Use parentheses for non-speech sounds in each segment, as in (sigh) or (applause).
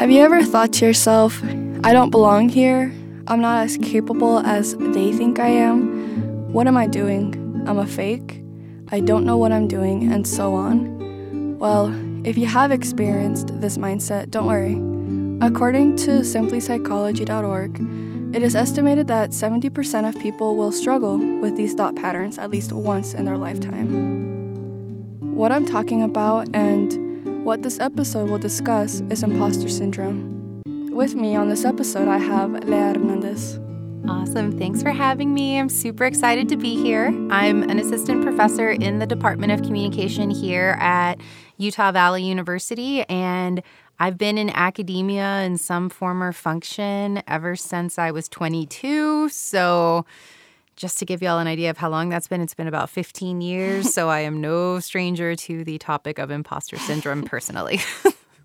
Have you ever thought to yourself, I don't belong here? I'm not as capable as they think I am? What am I doing? I'm a fake? I don't know what I'm doing, and so on? Well, if you have experienced this mindset, don't worry. According to simplypsychology.org, it is estimated that 70% of people will struggle with these thought patterns at least once in their lifetime. What I'm talking about and what this episode will discuss is imposter syndrome. With me on this episode, I have Lea Hernandez. Awesome. Thanks for having me. I'm super excited to be here. I'm an assistant professor in the Department of Communication here at Utah Valley University, and I've been in academia in some form or function ever since I was 22. So, just to give y'all an idea of how long that's been, it's been about 15 years. so, I am no stranger to the topic of imposter syndrome personally.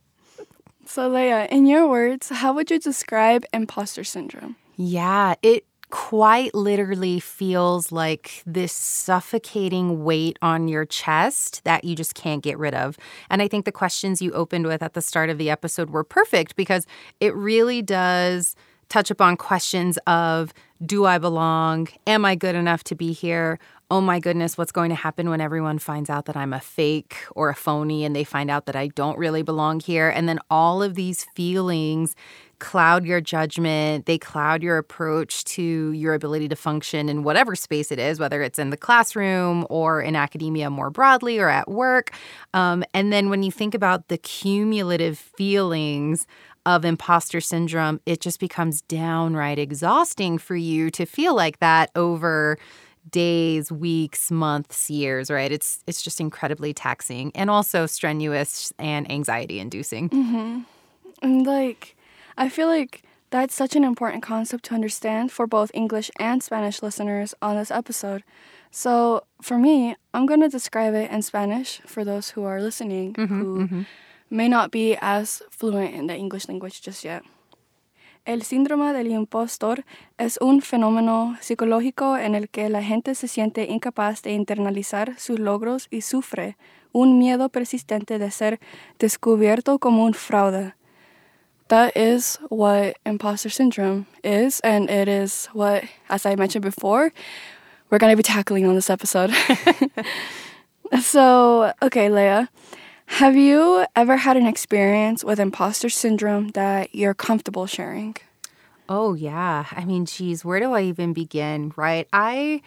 (laughs) so, Lea, in your words, how would you describe imposter syndrome? Yeah, it quite literally feels like this suffocating weight on your chest that you just can't get rid of. And I think the questions you opened with at the start of the episode were perfect because it really does touch upon questions of do I belong? Am I good enough to be here? Oh my goodness, what's going to happen when everyone finds out that I'm a fake or a phony and they find out that I don't really belong here? And then all of these feelings cloud your judgment, they cloud your approach to your ability to function in whatever space it is, whether it's in the classroom or in academia more broadly or at work. Um, and then when you think about the cumulative feelings of imposter syndrome, it just becomes downright exhausting for you to feel like that over days, weeks, months, years, right? It's it's just incredibly taxing and also strenuous and anxiety inducing. Mm-hmm. And like I feel like that's such an important concept to understand for both English and Spanish listeners on this episode. So, for me, I'm going to describe it in Spanish for those who are listening mm-hmm, who mm-hmm. may not be as fluent in the English language just yet. El síndrome del impostor es un fenómeno psicológico en el que la gente se siente incapaz de internalizar sus logros y sufre un miedo persistente de ser descubierto como un fraude. that is what imposter syndrome is, and it is what, as I mentioned before, we're going to be tackling on this episode. (laughs) so, okay, Lea, have you ever had an experience with imposter syndrome that you're comfortable sharing? Oh, yeah. I mean, geez, where do I even begin, right? I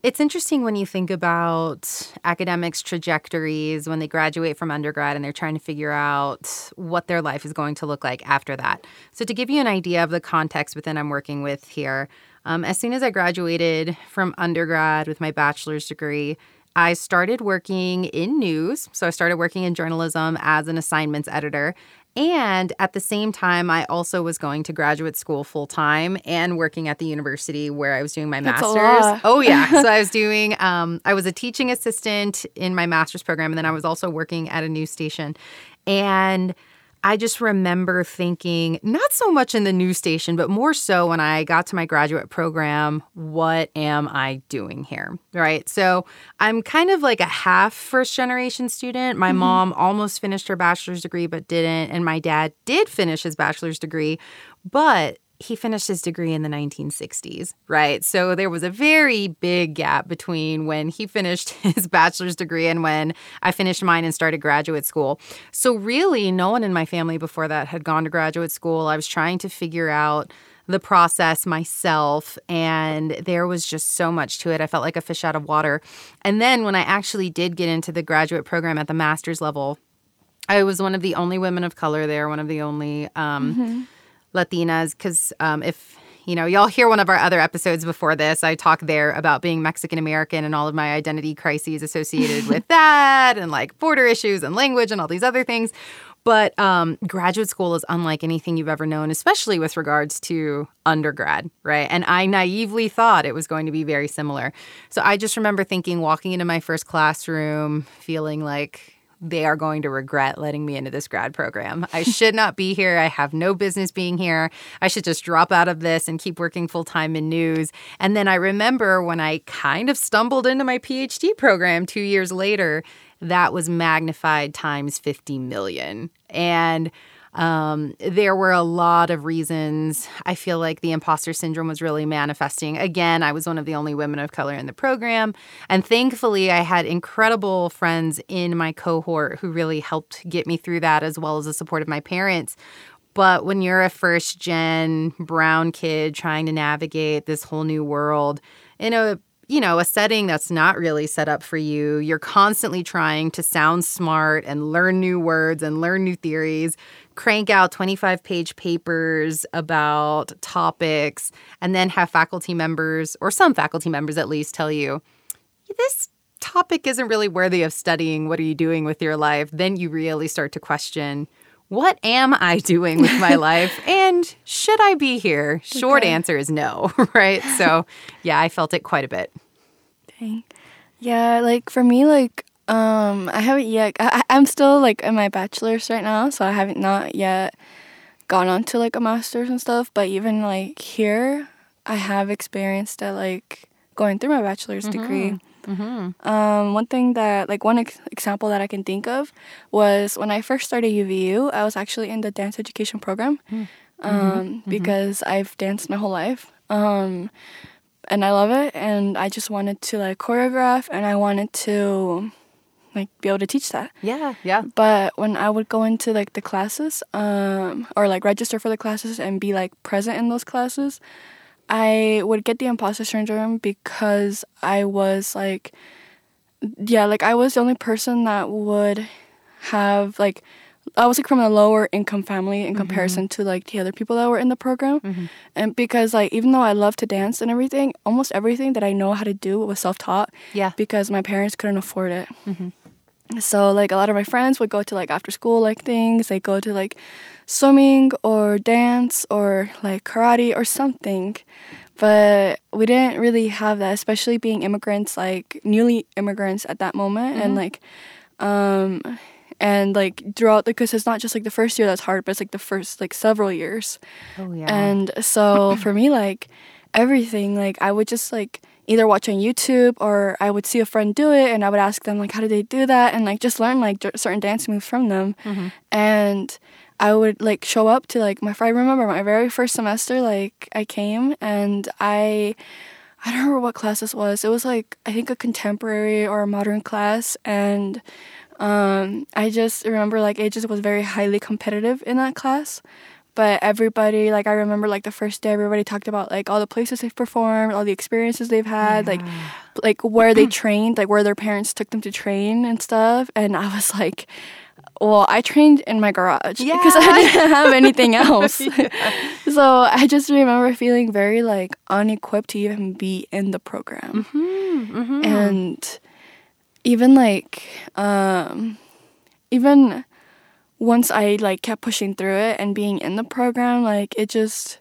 it's interesting when you think about academics' trajectories when they graduate from undergrad and they're trying to figure out what their life is going to look like after that. So, to give you an idea of the context within I'm working with here, um, as soon as I graduated from undergrad with my bachelor's degree, I started working in news. So I started working in journalism as an assignments editor. And at the same time, I also was going to graduate school full time and working at the university where I was doing my That's master's. Oh, yeah. (laughs) so I was doing, um, I was a teaching assistant in my master's program. And then I was also working at a news station. And I just remember thinking, not so much in the news station, but more so when I got to my graduate program, what am I doing here? Right. So I'm kind of like a half first generation student. My mm-hmm. mom almost finished her bachelor's degree, but didn't. And my dad did finish his bachelor's degree, but he finished his degree in the 1960s, right? So there was a very big gap between when he finished (laughs) his bachelor's degree and when I finished mine and started graduate school. So, really, no one in my family before that had gone to graduate school. I was trying to figure out the process myself, and there was just so much to it. I felt like a fish out of water. And then when I actually did get into the graduate program at the master's level, I was one of the only women of color there, one of the only. Um, mm-hmm Latinas because um, if you know, y'all hear one of our other episodes before this. I talk there about being Mexican American and all of my identity crises associated with (laughs) that, and like border issues and language and all these other things. But um, graduate school is unlike anything you've ever known, especially with regards to undergrad, right? And I naively thought it was going to be very similar. So I just remember thinking, walking into my first classroom, feeling like they are going to regret letting me into this grad program. I should not be here. I have no business being here. I should just drop out of this and keep working full time in news. And then I remember when I kind of stumbled into my PhD program two years later that was magnified times 50 million. And um, there were a lot of reasons. I feel like the imposter syndrome was really manifesting. Again, I was one of the only women of color in the program. And thankfully, I had incredible friends in my cohort who really helped get me through that, as well as the support of my parents. But when you're a first gen brown kid trying to navigate this whole new world in a you know, a setting that's not really set up for you. You're constantly trying to sound smart and learn new words and learn new theories, crank out 25 page papers about topics, and then have faculty members, or some faculty members at least, tell you, this topic isn't really worthy of studying. What are you doing with your life? Then you really start to question what am I doing with my (laughs) life? And should I be here? Short okay. answer is no, (laughs) right? So, yeah, I felt it quite a bit. Dang. Yeah, like for me, like, um, I haven't yet, I, I'm still like in my bachelor's right now, so I haven't not yet gone on to like a master's and stuff, but even like here, I have experienced that like going through my bachelor's mm-hmm. degree Mm-hmm. Um, one thing that, like, one ex- example that I can think of was when I first started UVU, I was actually in the dance education program mm. um, mm-hmm. mm-hmm. because I've danced my whole life. Um, and I love it. And I just wanted to, like, choreograph and I wanted to, like, be able to teach that. Yeah, yeah. But when I would go into, like, the classes um, or, like, register for the classes and be, like, present in those classes, I would get the imposter syndrome because I was like, yeah, like I was the only person that would have like, I was like from a lower income family in mm-hmm. comparison to like the other people that were in the program. Mm-hmm. And because like, even though I love to dance and everything, almost everything that I know how to do was self taught. Yeah. Because my parents couldn't afford it. Mm-hmm. So like a lot of my friends would go to like after school like things. They go to like swimming or dance or like karate or something. But we didn't really have that, especially being immigrants, like newly immigrants at that moment, mm-hmm. and like, um, and like throughout the because it's not just like the first year that's hard, but it's like the first like several years. Oh yeah. And so for me, like everything, like I would just like either watch on YouTube or I would see a friend do it and I would ask them like how do they do that and like just learn like certain dance moves from them. Mm-hmm. And I would like show up to like my I remember my very first semester like I came and I I don't remember what class this was. It was like I think a contemporary or a modern class and um, I just remember like it just was very highly competitive in that class but everybody like i remember like the first day everybody talked about like all the places they've performed all the experiences they've had yeah. like like where they (clears throat) trained like where their parents took them to train and stuff and i was like well i trained in my garage yeah. because i didn't (laughs) have anything else yeah. (laughs) so i just remember feeling very like unequipped to even be in the program mm-hmm, mm-hmm. and even like um even once I like kept pushing through it and being in the program, like it just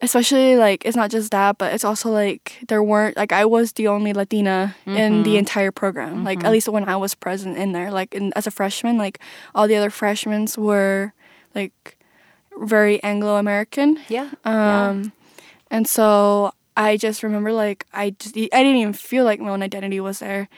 especially like it's not just that, but it's also like there weren't like I was the only Latina mm-hmm. in the mm-hmm. entire program. Mm-hmm. Like at least when I was present in there. Like in, as a freshman, like all the other freshmen were like very Anglo American. Yeah. Um yeah. and so I just remember like I just I didn't even feel like my own identity was there.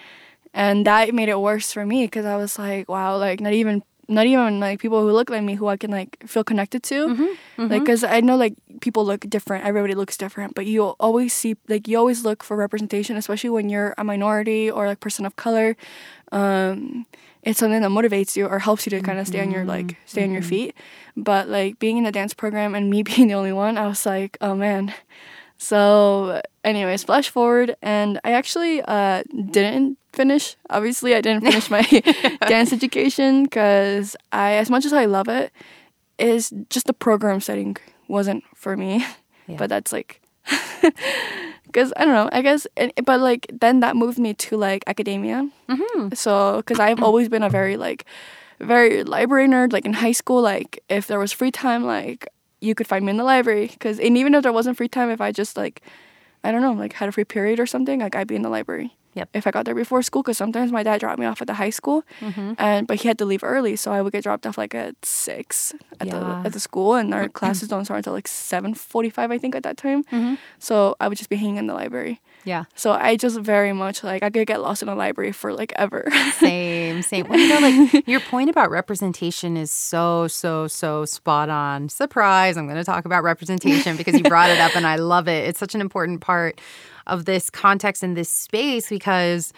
And that made it worse for me because I was like, wow, like not even not even like people who look like me who I can like feel connected to. Mm-hmm, mm-hmm. Like, cause I know like people look different, everybody looks different, but you always see like you always look for representation, especially when you're a minority or like person of color. Um, it's something that motivates you or helps you to kind of stay on your like mm-hmm, stay on your mm-hmm. feet. But like being in a dance program and me (laughs) being the only one, I was like, oh man. So, anyways, flash forward, and I actually uh, didn't finish. Obviously, I didn't finish my (laughs) dance education because I, as much as I love it, is just the program setting wasn't for me. Yeah. But that's like, (laughs) because I don't know. I guess, but like then that moved me to like academia. Mm-hmm. So, because I've always been a very like, very library nerd. Like in high school, like if there was free time, like you could find me in the library. Because and even if there wasn't free time, if I just like, I don't know, like had a free period or something, like I'd be in the library. Yep. if I got there before school, because sometimes my dad dropped me off at the high school, Mm-hmm. and but he had to leave early, so I would get dropped off like at six at Yeah. the at the school, and our classes don't start until like seven forty five, I think, at that time. Mm-hmm. So I would just be hanging in the library. Yeah. So I just very much like I could get lost in a library for like ever. (laughs) Same, same. Well, you know, like (laughs) your point about representation is so, so, so spot on. Surprise! I'm going to talk about representation because you brought it up, and I love it. It's such an important part of this context and this space because.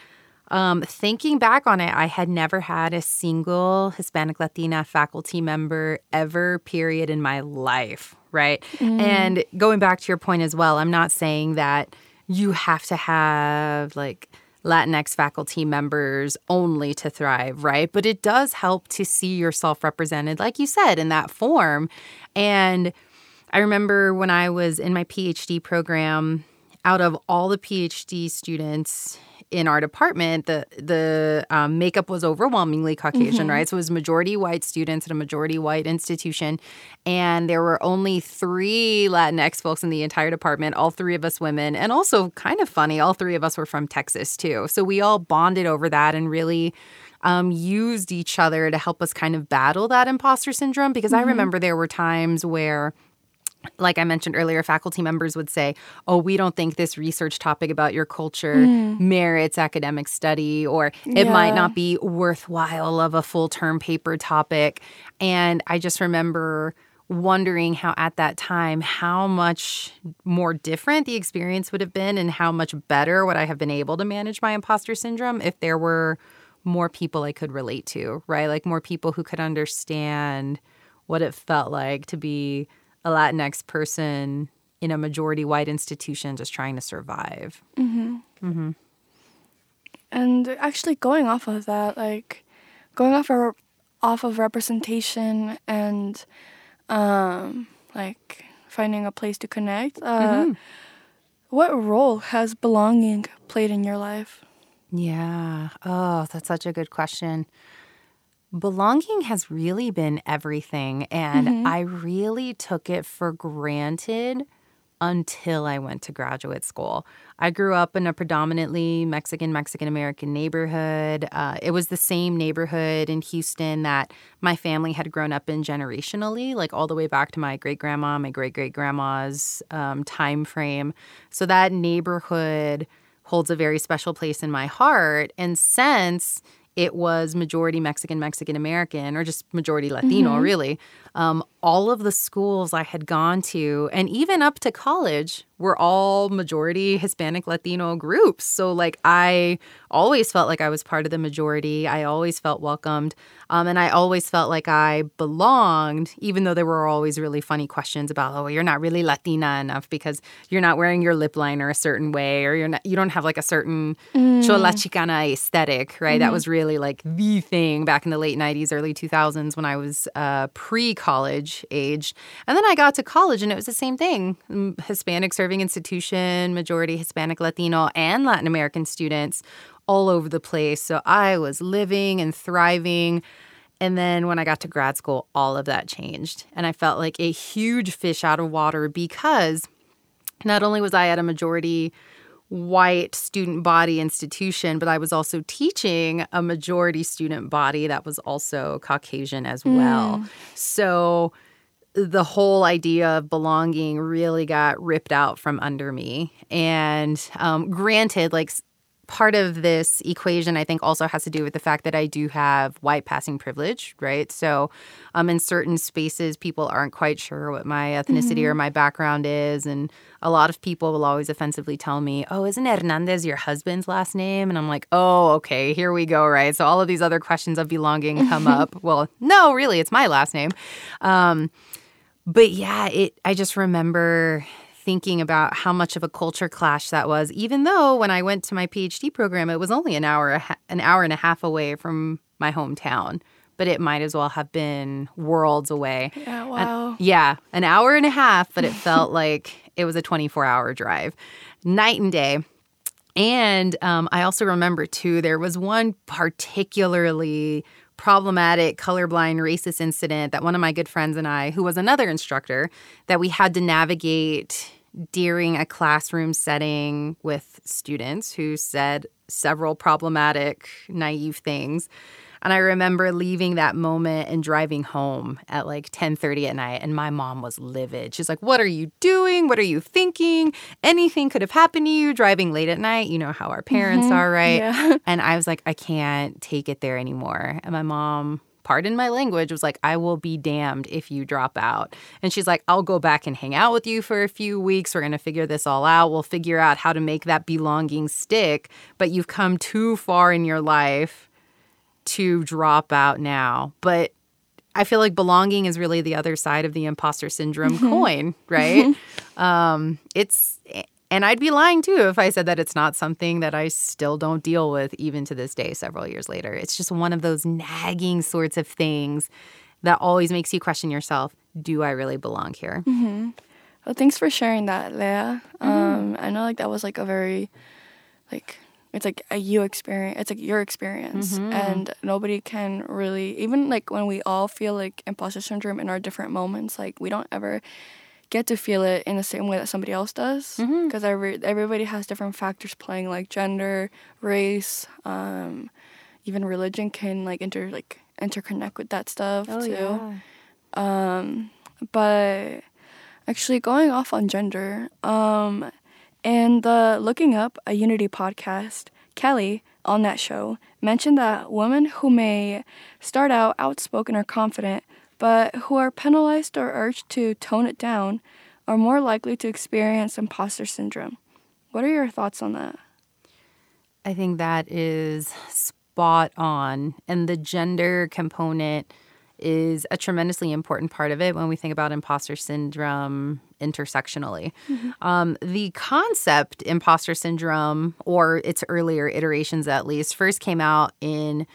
Um, thinking back on it, I had never had a single Hispanic Latina faculty member ever, period, in my life, right? And going back to your point as well, I'm not saying that you have to have like Latinx faculty members only to thrive, right? But it does help to see yourself represented, like you said, in that form. And I remember when I was in my PhD program, out of all the PhD students in our department, the the um, makeup was overwhelmingly Caucasian, right? So it was majority white students at a majority white institution, and there were only three Latinx folks in the entire department. All three of us women, and also kind of funny, all three of us were from Texas too. So we all bonded over that and really um, used each other to help us kind of battle that imposter syndrome. Because I remember there were times where like I mentioned earlier, faculty members would say, Oh, we don't think this research topic about your culture hmm. merits academic study, or it might not be worthwhile of a full term paper topic. And I just remember wondering how at that time how much more different the experience would have been and how much better would I have been able to manage my imposter syndrome if there were more people I could relate to, right? Like more people who could understand what it felt like to be a Latinx person in a majority white institution just trying to survive. And actually, going off of that, like going off of off of representation and um, like finding a place to connect. Uh, What role has belonging played in your life? Yeah. Oh, that's such a good question. Belonging has really been everything. And I really took it for granted until I went to graduate school. I grew up in a predominantly Mexican, Mexican American neighborhood. Uh, it was the same neighborhood in Houston that my family had grown up in generationally, like all the way back to my great grandma, my great great grandma's um, time frame. So that neighborhood holds a very special place in my heart. And since it was majority Mexican, Mexican American, or just majority Latino, really. Um, all of the schools I had gone to, and even up to college, were all majority Hispanic Latino groups. So, like, I always felt like I was part of the majority. I always felt welcomed. Um, and I always felt like I belonged, even though there were always really funny questions about, oh, you're not really Latina enough because you're not wearing your lip liner a certain way, or you're not, you don't have like a certain chola chicana aesthetic, right? That was really like the thing back in the late 90s, early 2000s when I was uh, pre college age. And then I got to college and it was the same thing Hispanic serving institution, majority Hispanic, Latino, and Latin American students all over the place. So I was living and thriving. And then when I got to grad school, all of that changed. And I felt like a huge fish out of water because not only was I at a majority white student body institution, but I was also teaching a majority student body that was also Caucasian as well. So the whole idea of belonging really got ripped out from under me. And um, granted, like part of this equation, I think, also has to do with the fact that I do have white passing privilege, right? So, um, in certain spaces, people aren't quite sure what my ethnicity or my background is. And a lot of people will always offensively tell me, Oh, isn't Hernandez your husband's last name? And I'm like, Oh, okay, here we go, right? So, all of these other questions of belonging come up. (laughs) Well, no, really, it's my last name. Um, but yeah, it I just remember thinking about how much of a culture clash that was even though when I went to my PhD program it was only an hour an hour and a half away from my hometown, but it might as well have been worlds away. (laughs) Yeah, And- wow. yeah, an hour and a half, but it (laughs) felt like it was a 24-hour drive. Night and day. And um, I also remember too, there was one particularly problematic colorblind racist incident that one of my good friends and I, who was another instructor, that we had to navigate during a classroom setting with students who said several problematic, naive things. And I remember leaving that moment and driving home at like 10:30 at night and my mom was livid. She's like, "What are you doing? What are you thinking? Anything could have happened to you driving late at night. You know how our parents mm-hmm. are, right?" Yeah. (laughs) And I was like, "I can't take it there anymore." And my mom pardon my language, was like, I will be damned if you drop out. And she's like, I'll go back and hang out with you for a few weeks. We're going to figure this all out. We'll figure out how to make that belonging stick. But you've come too far in your life to drop out now. But I feel like belonging is really the other side of the imposter syndrome mm-hmm. coin, right? Mm-hmm. um, it's, and I'd be lying too if I said that it's not something that I still don't deal with even to this day, several years later. It's just one of those nagging sorts of things that always makes you question yourself do I really belong here? Mm-hmm. Well, thanks for sharing that, Lea. Mm-hmm. Um, I know like that was like a very, like, it's like a you experience it's like your experience mm-hmm. and nobody can really even like when we all feel like imposter syndrome in our different moments like we don't ever get to feel it in the same way that somebody else does because mm-hmm. every, everybody has different factors playing like gender race um, even religion can like inter like interconnect with that stuff oh, too yeah. um, but actually going off on gender um, in the Looking Up a Unity podcast, Kelly, on that show, mentioned that women who may start out outspoken or confident, but who are penalized or urged to tone it down, are more likely to experience imposter syndrome. What are your thoughts on that? I think that is spot on. And the gender component is a tremendously important part of it when we think about imposter syndrome intersectionally. Mm-hmm. Um, the concept imposter syndrome, or its earlier iterations at least, first came out in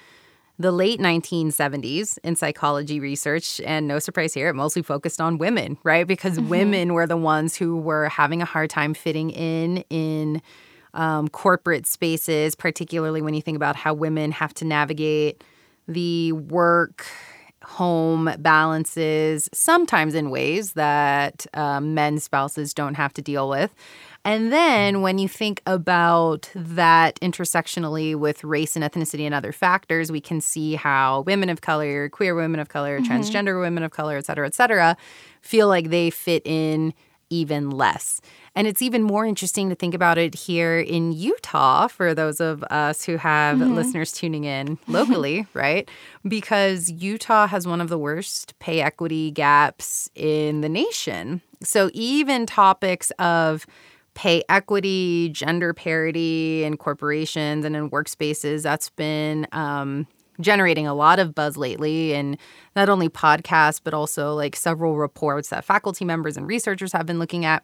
the late 1970s in psychology research. And no surprise here, it mostly focused on women, right? Because mm-hmm. women were the ones who were having a hard time fitting in in um, corporate spaces, particularly when you think about how women have to navigate the work home balances, sometimes in ways that um, men's spouses don't have to deal with. And then when you think about that intersectionally with race and ethnicity and other factors, we can see how women of color, queer women of color, mm-hmm. transgender women of color, et cetera, et cetera, feel like they fit in even less. And it's even more interesting to think about it here in Utah for those of us who have mm-hmm. listeners tuning in locally, (laughs) right? Because Utah has one of the worst pay equity gaps in the nation. So even topics of pay equity, gender parity in corporations and in workspaces, that's been um, generating a lot of buzz lately and not only podcasts but also like several reports that faculty members and researchers have been looking at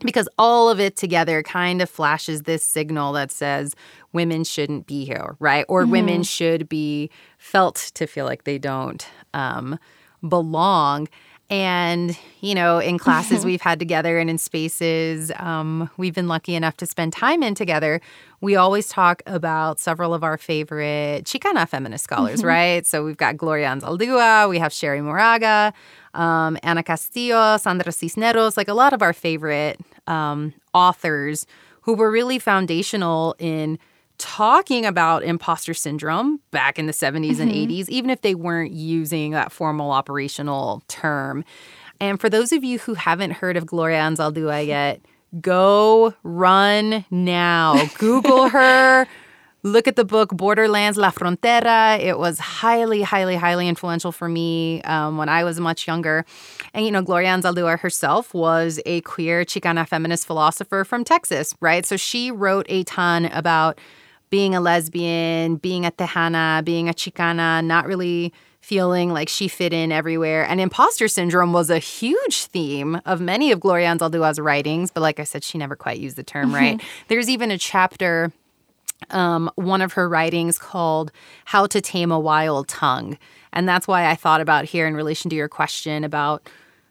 because all of it together kind of flashes this signal that says women shouldn't be here, right? Or mm-hmm. women should be felt to feel like they don't um, belong. And, you know, in classes we've had together and in spaces um, we've been lucky enough to spend time in together, we always talk about several of our favorite Chicana feminist scholars, mm-hmm. right? So we've got Gloria Anzaldúa, we have Cherríe Moraga, um, Ana Castillo, Sandra Cisneros, like a lot of our favorite um, authors who were really foundational in talking about imposter syndrome back in the 70s mm-hmm. and 80s, even if they weren't using that formal operational term. And for those of you who haven't heard of Gloria Anzaldúa (laughs) yet, go run now. Google (laughs) her. Look at the book Borderlands La Frontera. It was highly, highly, highly influential for me um, when I was much younger. And, you know, Gloria Anzaldúa herself was a queer Chicana feminist philosopher from Texas, right? So she wrote a ton about being a lesbian, being a Tejana, being a Chicana, not really feeling like she fit in everywhere. And imposter syndrome was a huge theme of many of Gloria Anzaldúa's writings. But like I said, she never quite used the term right. There's even a chapter um, one of her writings called How to Tame a Wild Tongue. And that's why I thought about here in relation to your question about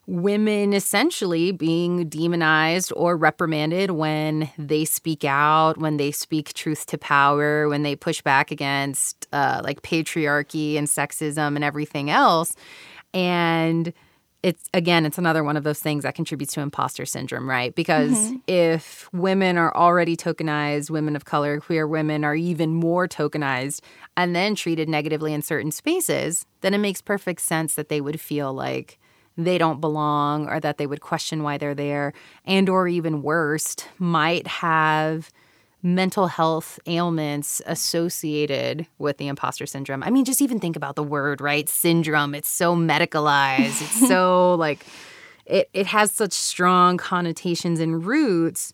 women essentially being demonized or reprimanded when they speak out, when they speak truth to power, when they push back against uh, like patriarchy and sexism and everything else. And it's again, it's another one of those things that contributes to imposter syndrome, right? Because mm-hmm. if women are already tokenized, women of color, queer women are even more tokenized and then treated negatively in certain spaces, then it makes perfect sense that they would feel like they don't belong or that they would question why they're there and or even worst might have mental health ailments associated with the imposter syndrome. I mean, just even think about the word, right? Syndrome. It's so medicalized. It's (laughs) so like it it has such strong connotations and roots.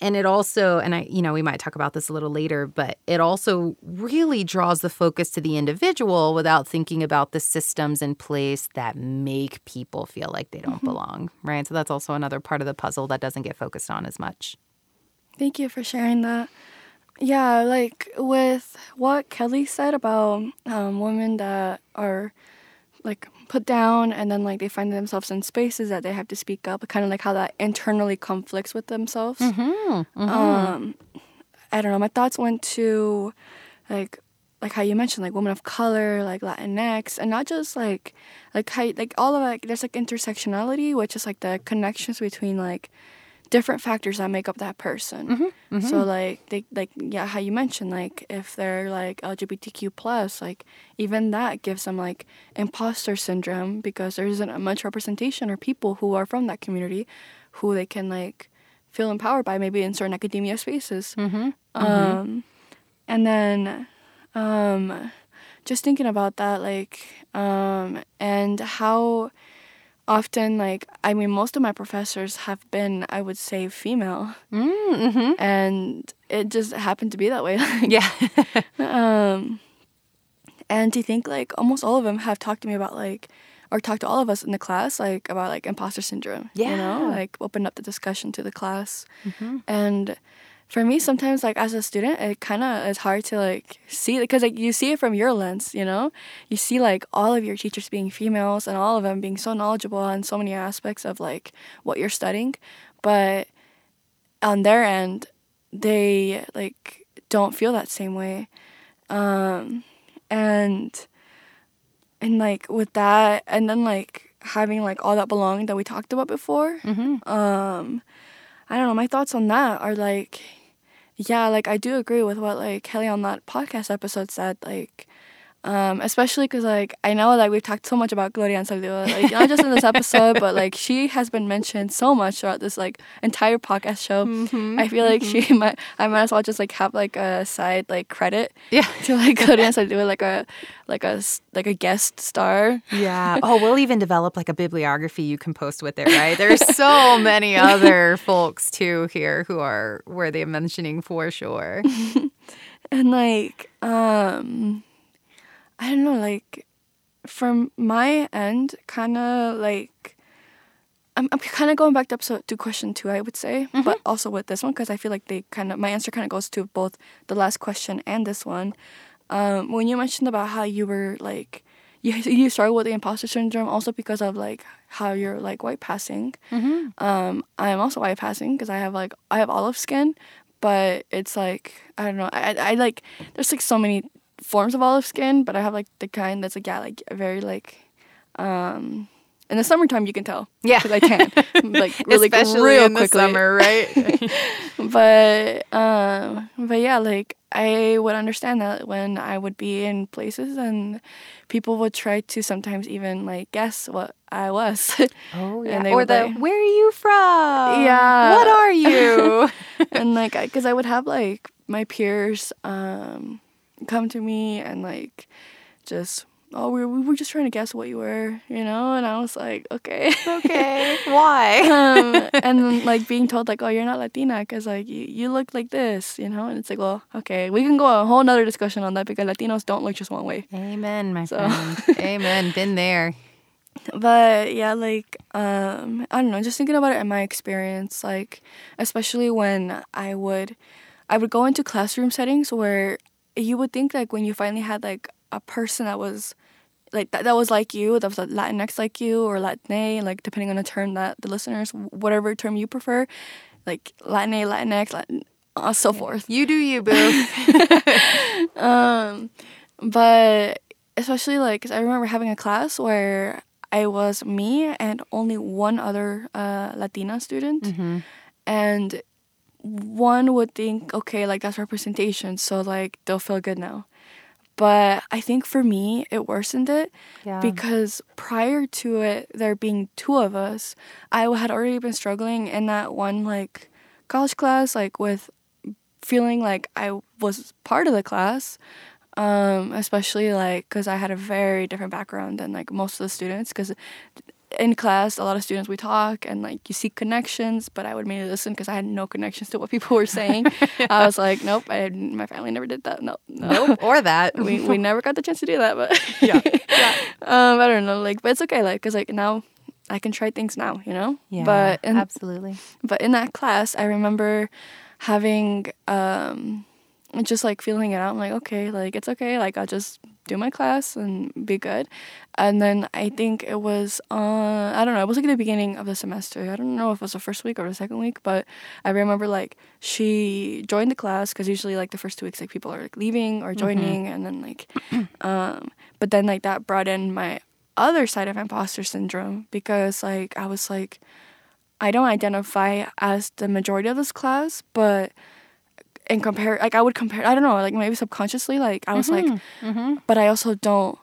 And it also, and I, you know, we might talk about this a little later, but it also really draws the focus to the individual without thinking about the systems in place that make people feel like they don't mm-hmm. belong, right? So that's also another part of the puzzle that doesn't get focused on as much. Thank you for sharing that. Yeah, like with what Kelly said about um, women that are like put down and then like they find themselves in spaces that they have to speak up, kind of like how that internally conflicts with themselves. Mm-hmm, mm-hmm. Um, I don't know. My thoughts went to like like how you mentioned like women of color, like Latinx, and not just like like how like all of like there's like intersectionality, which is like the connections between like different factors that make up that person. Mm-hmm, mm-hmm. So like they like yeah, how you mentioned like if they're like LGBTQ plus, like even that gives them like imposter syndrome because there isn't much representation or people who are from that community who they can like feel empowered by maybe in certain academia spaces. Mm-hmm, mm-hmm. um, and then um, just thinking about that like um, and how often like i mean most of my professors have been i would say female. Mm-hmm. and it just happened to be that way. (laughs) Yeah. (laughs) um and to think like almost all of them have talked to me about like or talked to all of us in the class like about like imposter syndrome yeah you know? Like opened up the discussion to the class. Mm-hmm. and for me sometimes like as a student it kind of is hard to like see because like you see it from your lens you know you see like all of your teachers being females and all of them being so knowledgeable on so many aspects of like what you're studying but on their end they like don't feel that same way um and and like with that and then like having like all that belonging that we talked about before mm-hmm. um I don't know, my thoughts on that are like, yeah, like I do agree with what like Kelly on that podcast episode said. Like, um, especially because like I know that we've talked so much about Gloria Anzaldúa, like not just in this episode, but like she has been mentioned so much throughout this like entire podcast show. Mm-hmm, I feel like mm-hmm. she might I might as well just like have like a side like credit, yeah, (laughs) to like Gloria Anzaldúa like a like a like a guest star. Yeah. Oh, we'll even develop like a bibliography you can post with it, right? There's (laughs) so many other folks too here who are worthy of mentioning for sure. (laughs) and like um I don't know, like from my end, kind of like I'm, I'm kind of going back to episode to question two, I would say, mm-hmm. but also with this one because I feel like they kind of my answer kind of goes to both the last question and this one. Um, when you mentioned about how you were like you you struggle with the imposter syndrome also because of like how you're like white passing. Mm-hmm. Um, I'm also white passing because I have like I have olive skin, but it's like I don't know I, I like there's like so many forms of olive skin, but I have like the kind that's like yeah, like very like um in the summertime you can tell. Yeah. Because I tan. (laughs) like really Especially real in quickly. the summer, right? (laughs) but um but yeah, like I would understand that when I would be in places and people would try to sometimes even like guess what I was. Oh (laughs) yeah. or the like, where are you from? Yeah. What are you? and like because I would have like my peers um come to me and like just oh we we were just trying to guess what you were you know? And i was like okay. Okay. (laughs) Why? Um, and then (laughs) like being told like oh you're not latina because like you, you look like this you know? And it's like well okay we can go a whole nother discussion on that because latinos don't look just one way. Amen my so. friend. (laughs) Amen. Been there. But yeah like um i don't know just thinking about it in my experience like especially when i would i would go into classroom settings where you would think like when you finally had like a person that was like that, that was like you, that was a Latinx like you or Latine, like depending on the term that the listeners, whatever term you prefer, like Latine, Latinx, Latin, uh, so forth. You do you, boo. (laughs) um, but especially like, I remember having a class where i was me and only one other uh, Latina student, and one would think, okay, like that's representation, so like they'll feel good now. But I think for me, it worsened it Yeah. because prior to it, there being two of us, I had already been struggling in that one like college class, like with feeling like I was part of the class, um, especially like because I had a very different background than like most of the students. Because in class, a lot of students we talk and like you see connections, but I would mainly listen because I had no connections to what people were saying. I was like, nope, I, my family never did that. No, no. Nope, or that. we we never got the chance to do that, but Yeah. (laughs) um, I don't know, like, but it's okay, like, cause like now I can try things now, you know. yeah, But in absolutely. but in that class, I remember having um, just like feeling it out. I'm like, okay, like it's okay. Like I'll just do my class and be good. And then I think it was uh, I don't know. It was like the beginning of the semester. I don't know if it was the first week or the second week, but I remember like she joined the class because usually like the first two weeks like people are like leaving or joining, and then like, um, but then like that brought in my other side of imposter syndrome because like I was like. I don't identify as the majority of this class, but in compare, like I would compare, I don't know, like maybe subconsciously, like I was like, mm-hmm, mm-hmm. but I also don't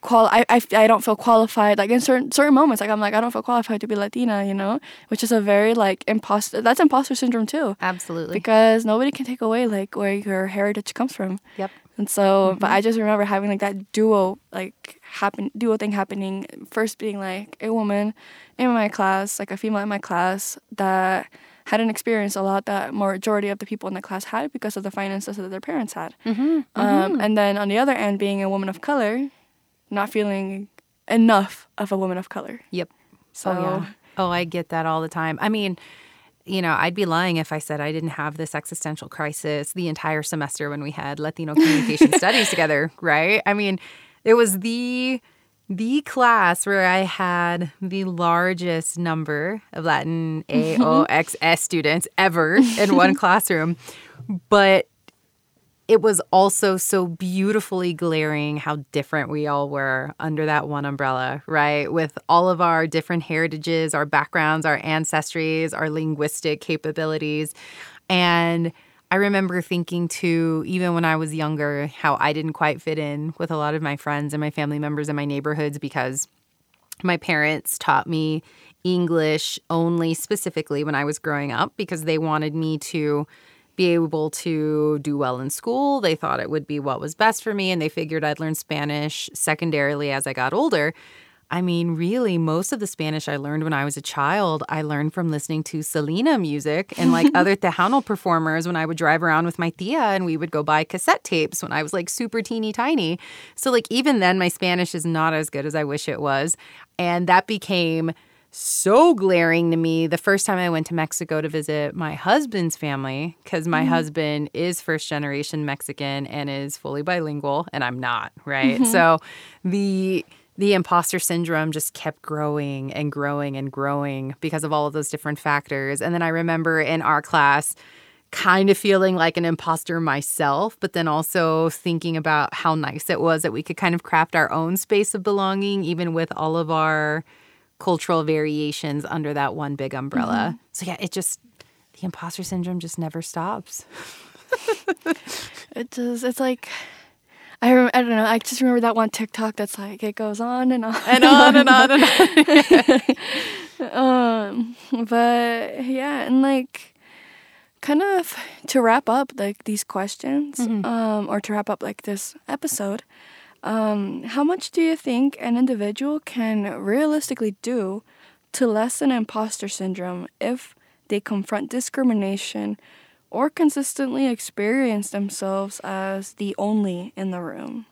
qual, I, I, I don't feel qualified, like in certain certain moments, like I'm like I don't feel qualified to be Latina, you know, which is a very like imposter, that's imposter syndrome too, Absolutely. because nobody can take away like where your heritage comes from. yep. And so, but mm-hmm. I just remember having like that duo like happen duo thing happening. First being like a woman in my class, like a female in my class that hadn't experienced a lot that majority of the people in the class had because of the finances that their parents had. Mm-hmm. Um, and then on the other end, being a woman of color, not feeling enough of a woman of color. Yep. So oh, yeah. Oh, I get that all the time. I mean, you know, I'd be lying if I said I didn't have this existential crisis the entire semester when we had Latino communication (laughs) studies together, right? I mean, it was the the class where I had the largest number of Latin mm-hmm. AOXS students ever in one (laughs) classroom. But it was also so beautifully glaring how different we all were under that one umbrella, right? With all of our different heritages, our backgrounds, our ancestries, our linguistic capabilities. And I remember thinking too, even when I was younger, how I didn't quite fit in with a lot of my friends and my family members in my neighborhoods because my parents taught me English only specifically when I was growing up because they wanted me to be able to do well in school. They thought it would be what was best for me, and they figured I'd learn Spanish secondarily as I got older. I mean, really, most of the Spanish I learned when I was a child, I learned from listening to Selena music and like (laughs) other Tejano performers when I would drive around with my tia and we would go buy cassette tapes when I was like super teeny tiny. So, like, even then, my Spanish is not as good as I wish it was. And that became so glaring to me the first time I went to Mexico to visit my husband's family because my mm-hmm. husband is first generation Mexican and is fully bilingual and I'm not, right? Mm-hmm. So the the imposter syndrome just kept growing and growing and growing because of all of those different factors. And then I remember in our class kind of feeling like an imposter myself, but then also thinking about how nice it was that we could kind of craft our own space of belonging, even with all of our cultural variations under that one big umbrella. Mm-hmm. So, yeah, it just, the imposter syndrome just never stops. (laughs) it does. It's like. I, rem- I don't know. I just remember that one TikTok that's like it goes on and on And on and on and on. (laughs) um but yeah and like kind of to wrap up like these questions um or to wrap up like this episode um how much do you think an individual can realistically do to lessen imposter syndrome if they confront discrimination or consistently experience themselves as the only in the room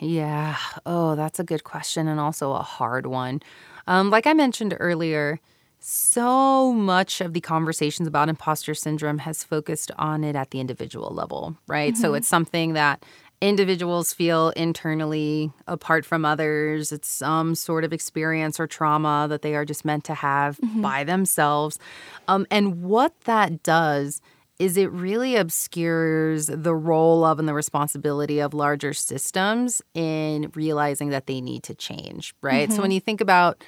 Yeah. Oh, that's a good question and also a hard one. Um, like I mentioned earlier, so much of the conversations about imposter syndrome has focused on it at the individual level, right? So it's something that individuals feel internally apart from others. It's some sort of experience or trauma that they are just meant to have by themselves. Um, and what that does is it really obscures the role of and the responsibility of larger systems in realizing that they need to change, right? Mm-hmm. So when you think about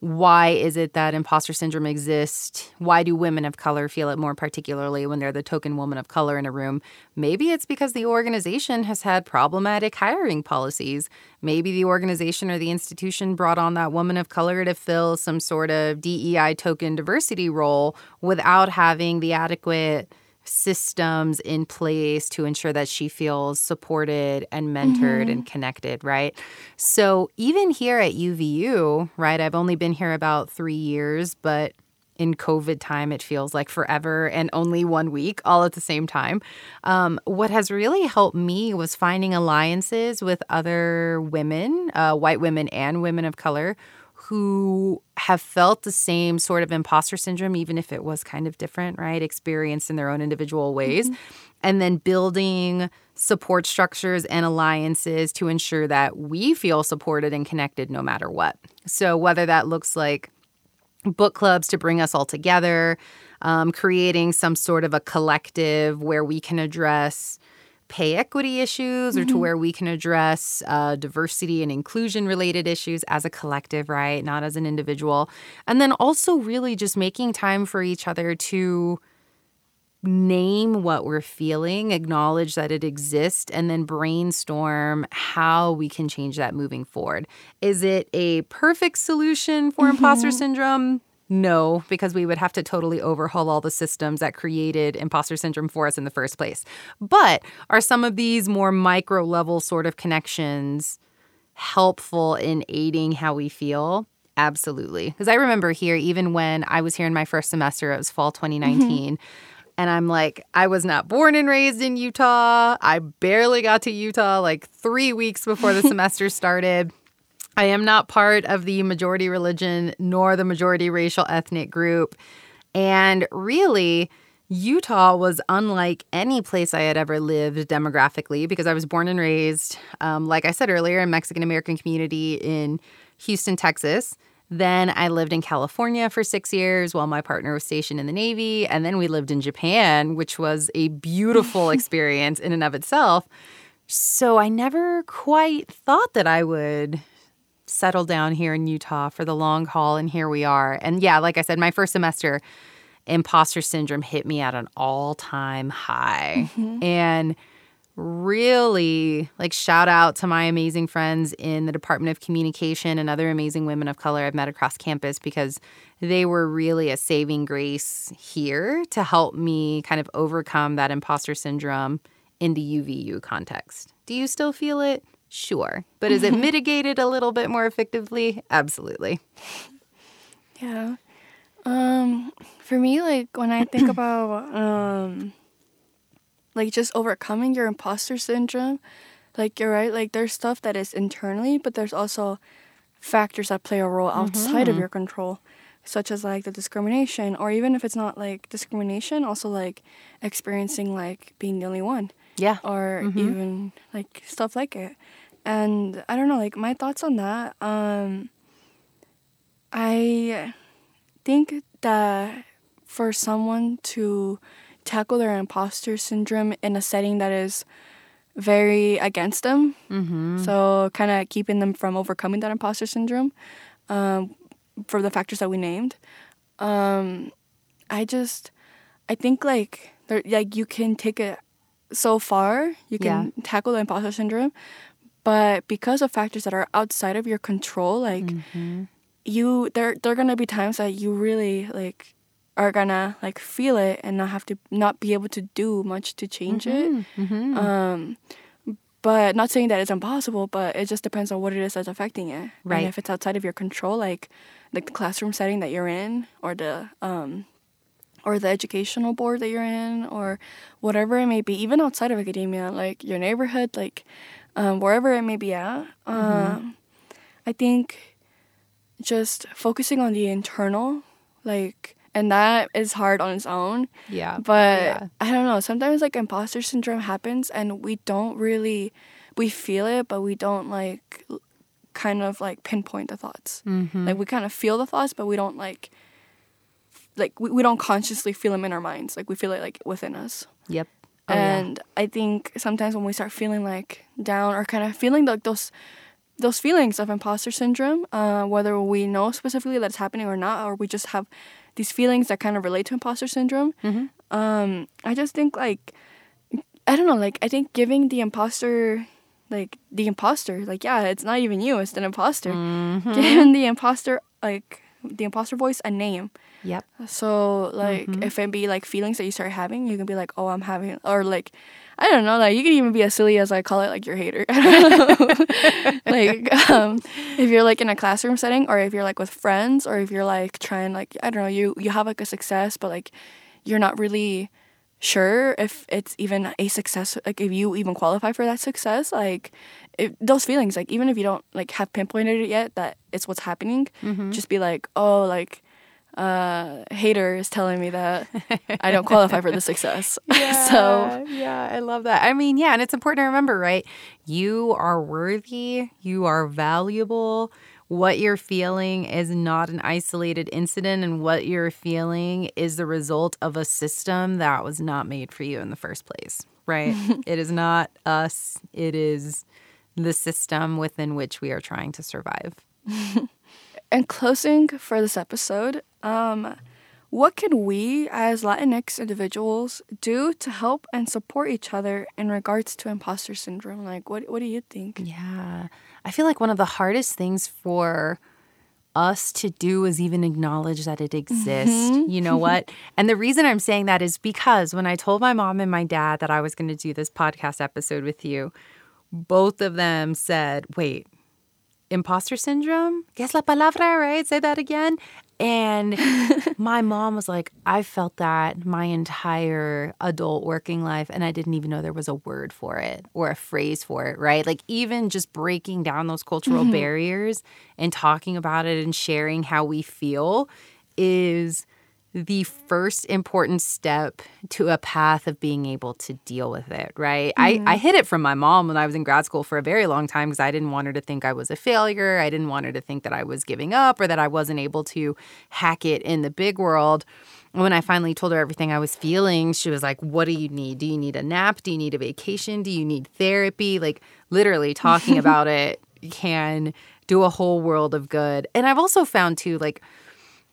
why is it that imposter syndrome exists? Why do women of color feel it more particularly when they're the token woman of color in a room? Maybe it's because the organization has had problematic hiring policies. Maybe the organization or the institution brought on that woman of color to fill some sort of DEI token diversity role without having the adequate systems in place to ensure that she feels supported and mentored mm-hmm. and connected, right? So even here at UVU, right, I've only been here about three years, but in COVID time, it feels like forever and only one week all at the same time. Um, what has really helped me was finding alliances with other women, uh, white women and women of color, who have felt the same sort of imposter syndrome, even if it was kind of different, right? Experienced in their own individual ways. Mm-hmm. And then building support structures and alliances to ensure that we feel supported and connected no matter what. So, whether that looks like book clubs to bring us all together, um, creating some sort of a collective where we can address pay equity issues or mm-hmm. to where we can address uh, diversity and inclusion related issues as a collective, right? Not as an individual. And then also, really just making time for each other to name what we're feeling, acknowledge that it exists, and then brainstorm how we can change that moving forward. Is it a perfect solution for mm-hmm. imposter syndrome? No, because we would have to totally overhaul all the systems that created imposter syndrome for us in the first place. But are some of these more micro level sort of connections helpful in aiding how we feel? Absolutely. Because I remember here, even when I was here in my first semester, it was fall 2019. Mm-hmm. And I'm like, I was not born and raised in Utah. I barely got to Utah like three weeks before the (laughs) semester started. I am not part of the majority religion nor the majority racial ethnic group. And really, Utah was unlike any place I had ever lived demographically because I was born and raised, um, like I said earlier, in Mexican American community in Houston, Texas. Then I lived in California for six years while my partner was stationed in the Navy. And then we lived in Japan, which was a beautiful (laughs) experience in and of itself. So I never quite thought that I would settle down here in Utah for the long haul, and here we are. And yeah, like I said, my first semester, imposter syndrome hit me at an all time high. Mm-hmm. And really, like, shout out to my amazing friends in the Department of Communication and other amazing women of color I've met across campus because they were really a saving grace here to help me kind of overcome that imposter syndrome in the UVU context. Do you still feel it? Sure. But is it mitigated a little bit more effectively? Absolutely. Yeah. Um for me like when I think (clears throat) about um like just overcoming your imposter syndrome, like you're right, like there's stuff that is internally, but there's also factors that play a role outside mm-hmm. of your control such as like the discrimination or even if it's not like discrimination also like experiencing like being the only one yeah or mm-hmm. even like stuff like it and I don't know, like my thoughts on that. Um, I think that for someone to tackle their imposter syndrome in a setting that is very against them, mm-hmm. so kind of keeping them from overcoming that imposter syndrome um, for the factors that we named. Um, I just, I think like there, like you can take it so far, you can yeah. tackle the imposter syndrome, but because of factors that are outside of your control like mm-hmm. you there there are gonna be times that you really like are gonna like feel it and not have to not be able to do much to change mm-hmm. it mm-hmm. um but not saying that it's impossible but it just depends on what it is that's affecting it right and if it's outside of your control like like the classroom setting that you're in or the um or the educational board that you're in or whatever it may be even outside of academia like your neighborhood like um, wherever it may be at. mm-hmm. Um, I think just focusing on the internal, like, and that is hard on its own. Yeah. But yeah. I don't know. Sometimes like imposter syndrome happens and we don't really, we feel it, but we don't like kind of like pinpoint the thoughts. Mm-hmm. Like we kind of feel the thoughts, but we don't like like we, we don't consciously feel them in our minds. Like we feel it like within us. Yep. Oh, yeah. and I think sometimes when we start feeling like down or kind of feeling like those those feelings of imposter syndrome, uh, whether we know specifically that it's happening or not, or we just have these feelings that kind of relate to imposter syndrome, Mhm. um, I just think like I don't know, like I think giving the imposter like the imposter, like yeah, it's not even you, it's an imposter. Mhm. Giving the imposter like the imposter voice a name. Yep. So like Mhm. if it be like feelings that you start having, you can be like, oh, I'm having, or like, I don't know, like you can even be as silly as I call it, like your hater. (laughs) (laughs) like um, if you're like in a classroom setting, or if you're like with friends, or if you're like trying like I don't know, you you have like a success, but like you're not really sure if it's even a success like if you even qualify for that success like if, those feelings like even if you don't like have pinpointed it yet that it's what's happening Mhm. just be like oh like uh hater is telling me that i don't (laughs) qualify for the success (laughs) so yeah, I love that. I mean, yeah, and it's important to remember, right? You are worthy, you are valuable. What you're feeling is not an isolated incident, and what you're feeling is the result of a system that was not made for you in the first place, right? (laughs) it is not us, it is the system within which we are trying to survive. and closing for this episode um what can we as latinx individuals do to help and support each other in regards to imposter syndrome like what what do you think Yeah. I feel like one of the hardest things for us to do is even acknowledge that it exists. You know what? (laughs) and the reason I'm saying that is because when I told my mom and my dad that I was going to do this podcast episode with you, both of them said, wait, imposter syndrome? Guess la palabra, right? Say that again. And (laughs) my mom was like, I felt that my entire adult working life, and I didn't even know there was a word for it or a phrase for it, right? Like, even just breaking down those cultural mm-hmm. barriers and talking about it and sharing how we feel is the first important step to a path of being able to deal with it, right? I, mm-hmm. I hid it from my mom when I was in grad school for a very long time because I didn't want her to think I was a failure. I didn't want her to think that I was giving up or that I wasn't able to hack it in the big world. When I finally told her everything I was feeling, she was like, What do you need? Do you need a nap? Do you need a vacation? Do you need therapy? Like, literally talking (laughs) about it can do a whole world of good. And I've also found too, like,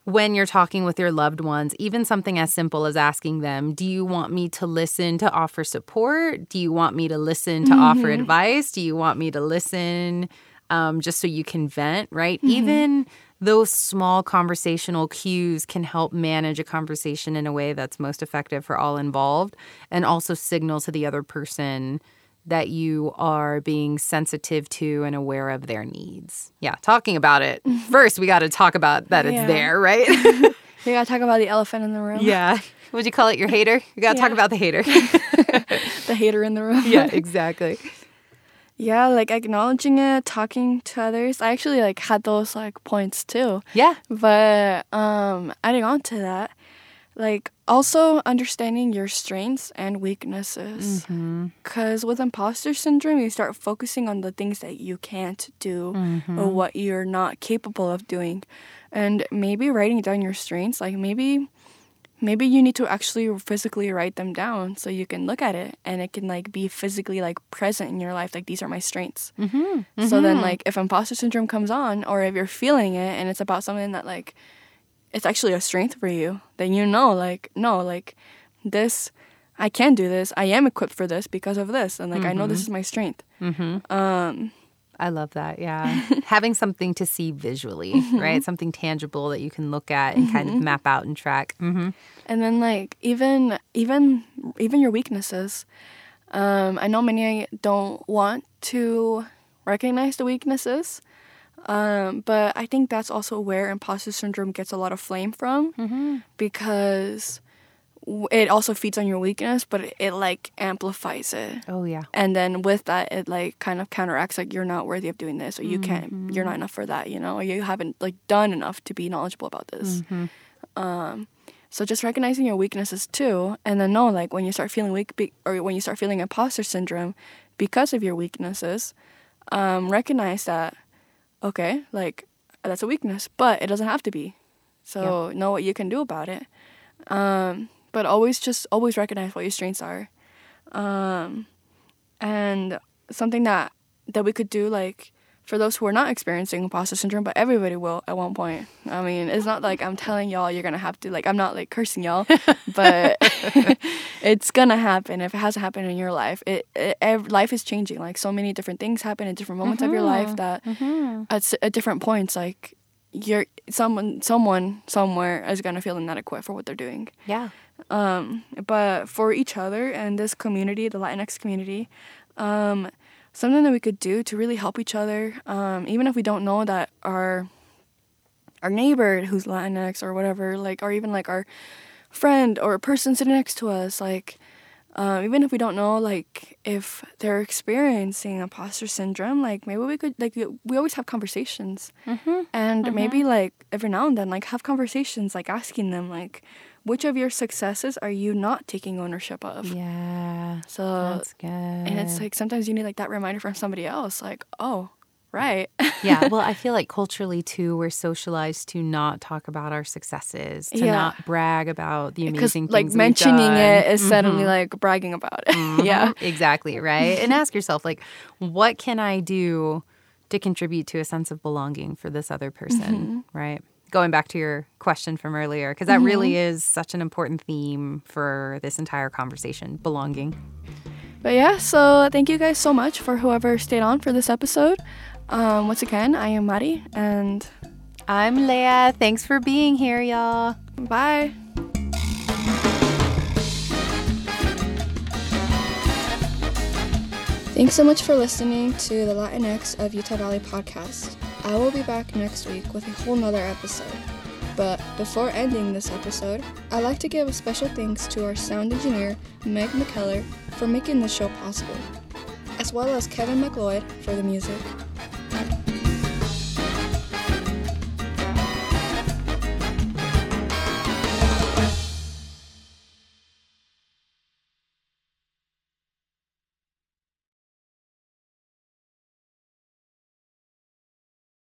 when you're talking with your loved ones, even something as simple as asking them, Do you want me to listen to offer support? Do you want me to listen to offer advice? Do you want me to listen um, just so you can vent, right? Even those small conversational cues can help manage a conversation in a way that's most effective for all involved and also signal to the other person that you are being sensitive to and aware of their needs. Yeah, talking about it. (laughs) First, we got to talk about that Yeah. it's there, right? (laughs) (laughs) we gotta talk about the elephant in the room yeah. Would you call it your hater? We got to talk about the hater. the hater in the room yeah, exactly. yeah like acknowledging it talking to others i actually like had those like points too Yeah. But um, adding on to that, like also understanding your strengths and weaknesses. Mm-hmm. Because with imposter syndrome, you start focusing on the things that you can't do Mm-hmm. or what you're not capable of doing. And maybe writing down your strengths, like maybe maybe you need to actually physically write them down so you can look at it and it can like be physically like present in your life like these are my strengths Mm-hmm. so then, like, if imposter syndrome comes on, or if you're feeling it and it's about something that, like, it's actually a strength for you, then you know, like, no, like, this, I can do this. I am equipped for this because of this. And, like, I know this is my strength. Mm-hmm. Um, I love that. Yeah. (laughs) Having something to see visually, right? Something tangible that you can look at and kind of map out and track. Mm-hmm. and then, like, even, even, even your weaknesses. Um, I know many don't want to recognize the weaknesses. Um, but I think that's also where imposter syndrome gets a lot of flame from. Mm-hmm. because it also feeds on your weakness, but it, it like amplifies it. Oh, yeah. And then with that, it like kind of counteracts like you're not worthy of doing this, or you can't, you're not enough for that, you know, or you haven't like done enough to be knowledgeable about this. Um, so just recognizing your weaknesses too, and then know like when you start feeling weak, be- or when you start feeling imposter syndrome because of your weaknesses, um, recognize that okay, like that's a weakness, but it doesn't have to be. So know what you can do about it. Um, but always just always recognize what your strengths are. Um, and something that that we could do like for those who are not experiencing imposter syndrome, but everybody will at one point. I mean, it's not like I'm telling y'all you're gonna have to like I'm not like cursing y'all, (laughs) but (laughs) it's gonna happen if it hasn't happened in your life. It, it ev- life is changing. Like so many different things happen at different moments of your life that at, s- at different points, like you're someone someone somewhere is gonna feel inadequate for what they're doing Yeah. um, but for each other and this community, the Latinx community, um, something that we could do to really help each other, um, even if we don't know that our our neighbor who's Latinx or whatever, like, or even like our friend or person sitting next to us, like, um, even if we don't know, like, if they're experiencing imposter syndrome, like, maybe we could, like, we- we always have conversations. And maybe, like, every now and then, like, have conversations, like, asking them, like, which of your successes are you not taking ownership of? Yeah. So, That's good. and it's like sometimes you need, like, that reminder from somebody else, like, oh, right. yeah. (laughs) Well, I feel like culturally too, we're socialized to not talk about our successes, to Yeah. not brag about the amazing like, things we've mentioning it is suddenly, like, bragging about it. (laughs) yeah. Mhm, exactly. Right. and ask yourself, like, what can I do to contribute to a sense of belonging for this other person? Right. Going back to your question from earlier, because that really is such an important theme for this entire conversation belonging. But yeah, so thank you guys so much for whoever stayed on for this episode. Um, once again, I am Mari, and I'm Lea. Thanks for being here, y'all. bye. Thanks so much for listening to the Latinx of Utah Valley podcast. I will be back next week with a whole nother episode. But before ending this episode, I'd like to give a special thanks to our sound engineer, Meg McKellar, for making this show possible, as well as Kevin MacLeod for the music.